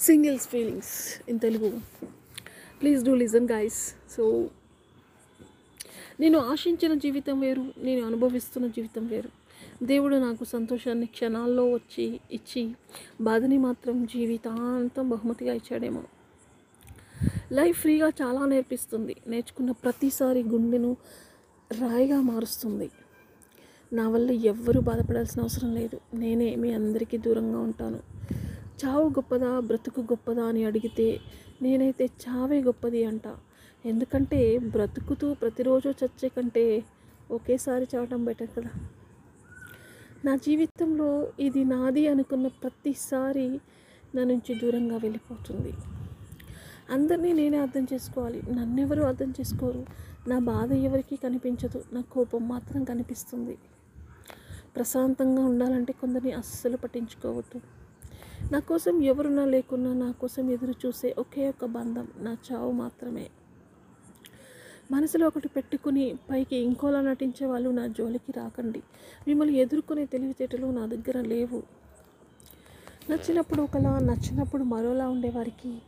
Singles feelings in Telugu please do listen guys so నేను ఆశించిన జీవితం వేరు నేను అనుభవిస్తున్న జీవితం వేరు. దేవుడు నాకు సంతోషాన్ని క్షణాల్లో వచ్చి ఇచ్చి బాధని మాత్రం జీవితాంతం బహుమతిగా ఇచ్చాడేమో. లైఫ్ ఫ్రీగా చాలా నేర్పిస్తుంది. నేర్చుకున్న ప్రతిసారి గుండెను రాయిగా మారుస్తుంది. నా వల్ల ఎవ్వరూ బాధపడాల్సిన అవసరం లేదు. నేనే మీ అందరికీ దూరంగా ఉంటాను. చావు గొప్పదా బ్రతుకు గొప్పదా అని అడిగితే నేనైతే చావే గొప్పది అంట. ఎందుకంటే బ్రతుకుతూ ప్రతిరోజు చచ్చే కంటే ఒకేసారి చావటం బెటర్ కదా. నా జీవితంలో ఇది నాది అనుకున్న ప్రతిసారి నా నుంచి దూరంగా వెళ్ళిపోతుంది. అందరినీ నేనే అర్థం చేసుకోవాలి. నన్నెవరు అర్థం చేసుకోరు. నా బాధ ఎవరికీ కనిపించదు. నా కోపం మాత్రం కనిపిస్తుంది. ప్రశాంతంగా ఉండాలంటే కొందరిని అస్సలు పట్టించుకోవద్దు. నా కోసం ఎవరున్నా లేకున్నా నా కోసం ఎదురు చూసే ఒకే ఒక బంధం నా చావు మాత్రమే. మనసులో ఒకటి పెట్టుకుని పైకి ఇంకోలా నటించే వాళ్ళు నా జోలికి రాకండి. మిమ్మల్ని ఎదుర్కొనే తెలివితేటలు నా దగ్గర లేవు. నచ్చినప్పుడు ఒకలా నచ్చినప్పుడు మరోలా ఉండేవారికి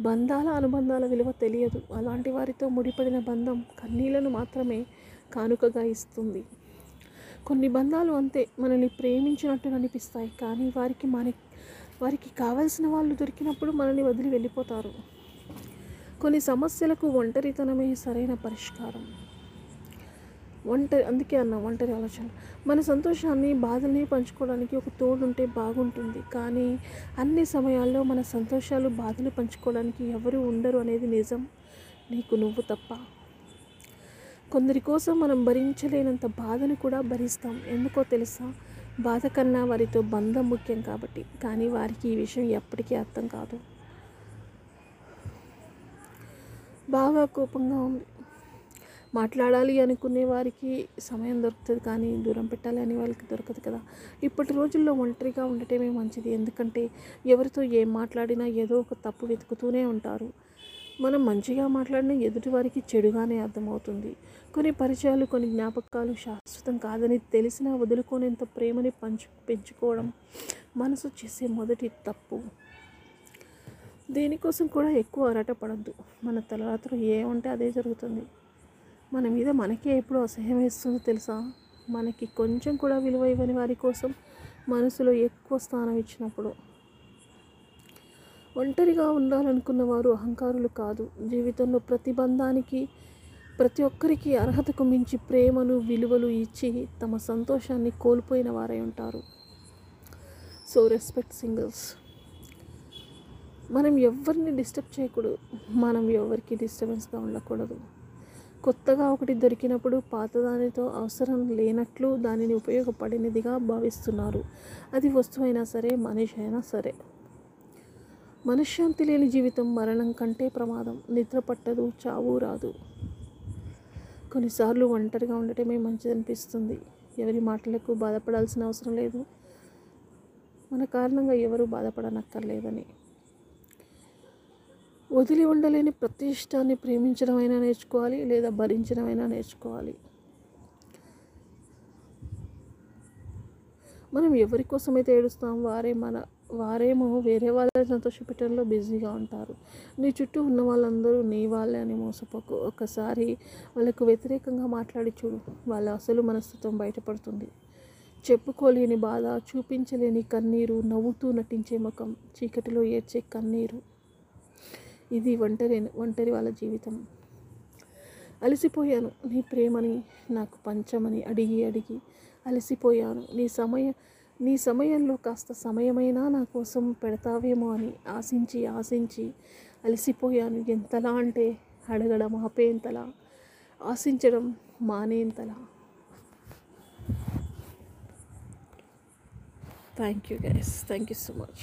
బంధాల అనుబంధాల విలువ తెలియదు. అలాంటి వారితో ముడిపడిన బంధం కన్నీళ్ళను మాత్రమే కానుకగా ఇస్తుంది. కొన్ని బంధాలు అంతే మనల్ని ప్రేమించినట్టు అనిపిస్తాయి. కానీ వారికి మన వారికి కావలసిన వాళ్ళు దొరికినప్పుడు మనల్ని వదిలి వెళ్ళిపోతారు. కొన్ని సమస్యలకు ఒంటరితనమే సరైన పరిష్కారం. ఒంటరి అందుకే అన్న ఒంటరి ఆలోచన. మన సంతోషాన్ని బాధల్ని పంచుకోవడానికి ఒక తోడు ఉంటే బాగుంటుంది. కానీ అన్ని సమయాల్లో మన సంతోషాలు బాధలు పంచుకోవడానికి ఎవరు ఉండరు అనేది నిజం. నీకు నువ్వు తప్ప. కొందరి కోసం మనం భరించలేనంత బాధను కూడా భరిస్తాం. ఎందుకో తెలుసా? బాధ కన్నా వారితో బంధం ముఖ్యం కాబట్టి కానీ వారికి ఈ విషయం ఎప్పటికీ అర్థం కాదు. బాగా కోపంగా ఉంది. మాట్లాడాలి అనుకునే వారికి సమయం దొరుకుతుంది కానీ దూరం పెట్టాలి అనే వాళ్ళకి దొరకదు కదా. ఇప్పటి రోజుల్లో ఒంటరిగా ఉండటమే మంచిది. ఎందుకంటే ఎవరితో ఏం మాట్లాడినా ఏదో ఒక తప్పు వెతుకుతూనే ఉంటారు. మనం మంచిగా మాట్లాడిన ఎదుటివారికి చెడుగానే అర్థమవుతుంది. కొన్ని పరిచయాలు కొన్ని జ్ఞాపకాలు శాశ్వతం కాదని తెలిసినా వదులుకోనేంత ప్రేమని పంచు పెంచుకోవడం మనసు చేసే మొదటి తప్పు. దేనికోసం కూడా ఎక్కువ అరటపడద్దు మన తలరాత్రులు ఏముంటే అదే జరుగుతుంది. మన మీద మనకే ఎప్పుడు అసహ్యం వేస్తుందో తెలుసా? మనకి కొంచెం కూడా విలువ ఇవ్వని వారి కోసం మనసులో ఎక్కువ స్థానం ఇచ్చినప్పుడు. ఒంటరిగా ఉండాలనుకున్న వారు అహంకారులు కాదు. జీవితంలో ప్రతిబంధానికి ప్రతి ఒక్కరికి అర్హతకు మించి ప్రేమను విలువలు ఇచ్చి తమ సంతోషాన్ని కోల్పోయిన వారై ఉంటారు. So respect singles. మనం ఎవరిని డిస్టర్బ్ చేయకూడదు. మనం ఎవరికి డిస్టర్బెన్స్గా ఉండకూడదు. కొత్తగా ఒకటి దొరికినప్పుడు పాతదానితో అవసరం లేనట్లు దానిని ఉపయోగపడినదిగా భావిస్తున్నారు. అది వస్తువైనా సరే మనిషి అయినా సరే. మనశ్శాంతి లేని జీవితం మరణం కంటే ప్రమాదం. నిద్ర పట్టదు చావు రాదు. కొన్నిసార్లు ఒంటరిగా ఉండటమే మంచిదనిపిస్తుంది. ఎవరి మాటలకు బాధపడాల్సిన అవసరం లేదు. మన కారణంగా ఎవరు బాధపడనక్కర్లేదని. వదిలి ఉండలేని ప్రతి ఇష్టాన్ని ప్రేమించడమైనా నేర్చుకోవాలి లేదా భరించడమైనా నేర్చుకోవాలి. మనం ఎవరి కోసమైతే ఏడుస్తాం వారే మన వారేమో వేరే వాళ్ళని సంతోషపెట్టడంలో బిజీగా ఉంటారు. నీ చుట్టూ ఉన్న వాళ్ళందరూ నీ వాళ్ళే అని మోసపోకు. ఒకసారి వాళ్ళకు వ్యతిరేకంగా మాట్లాడి చూడు. వాళ్ళ అసలు మనస్తత్వం బయటపడుతుంది. చెప్పుకోలేని బాధ చూపించలేని కన్నీరు నవ్వుతూ నటించే ముఖం చీకటిలో ఏడ్చే కన్నీరు. ఇది ఒంటరి ఒంటరి వాళ్ళ జీవితం. అలసిపోయాను. నీ ప్రేమని నాకు పంచమని అడిగి అడిగి అలసిపోయాను. నీ సమయ నీ సమయంలో కాస్త సమయమైనా నా కోసం పెడతావేమో అని ఆశించి ఆశించి అలసిపోయాను. ఎంతలా అంటే అడగడం ఆపేంతలా ఆశించడం మానేంతలా. Thank you guys thank you so much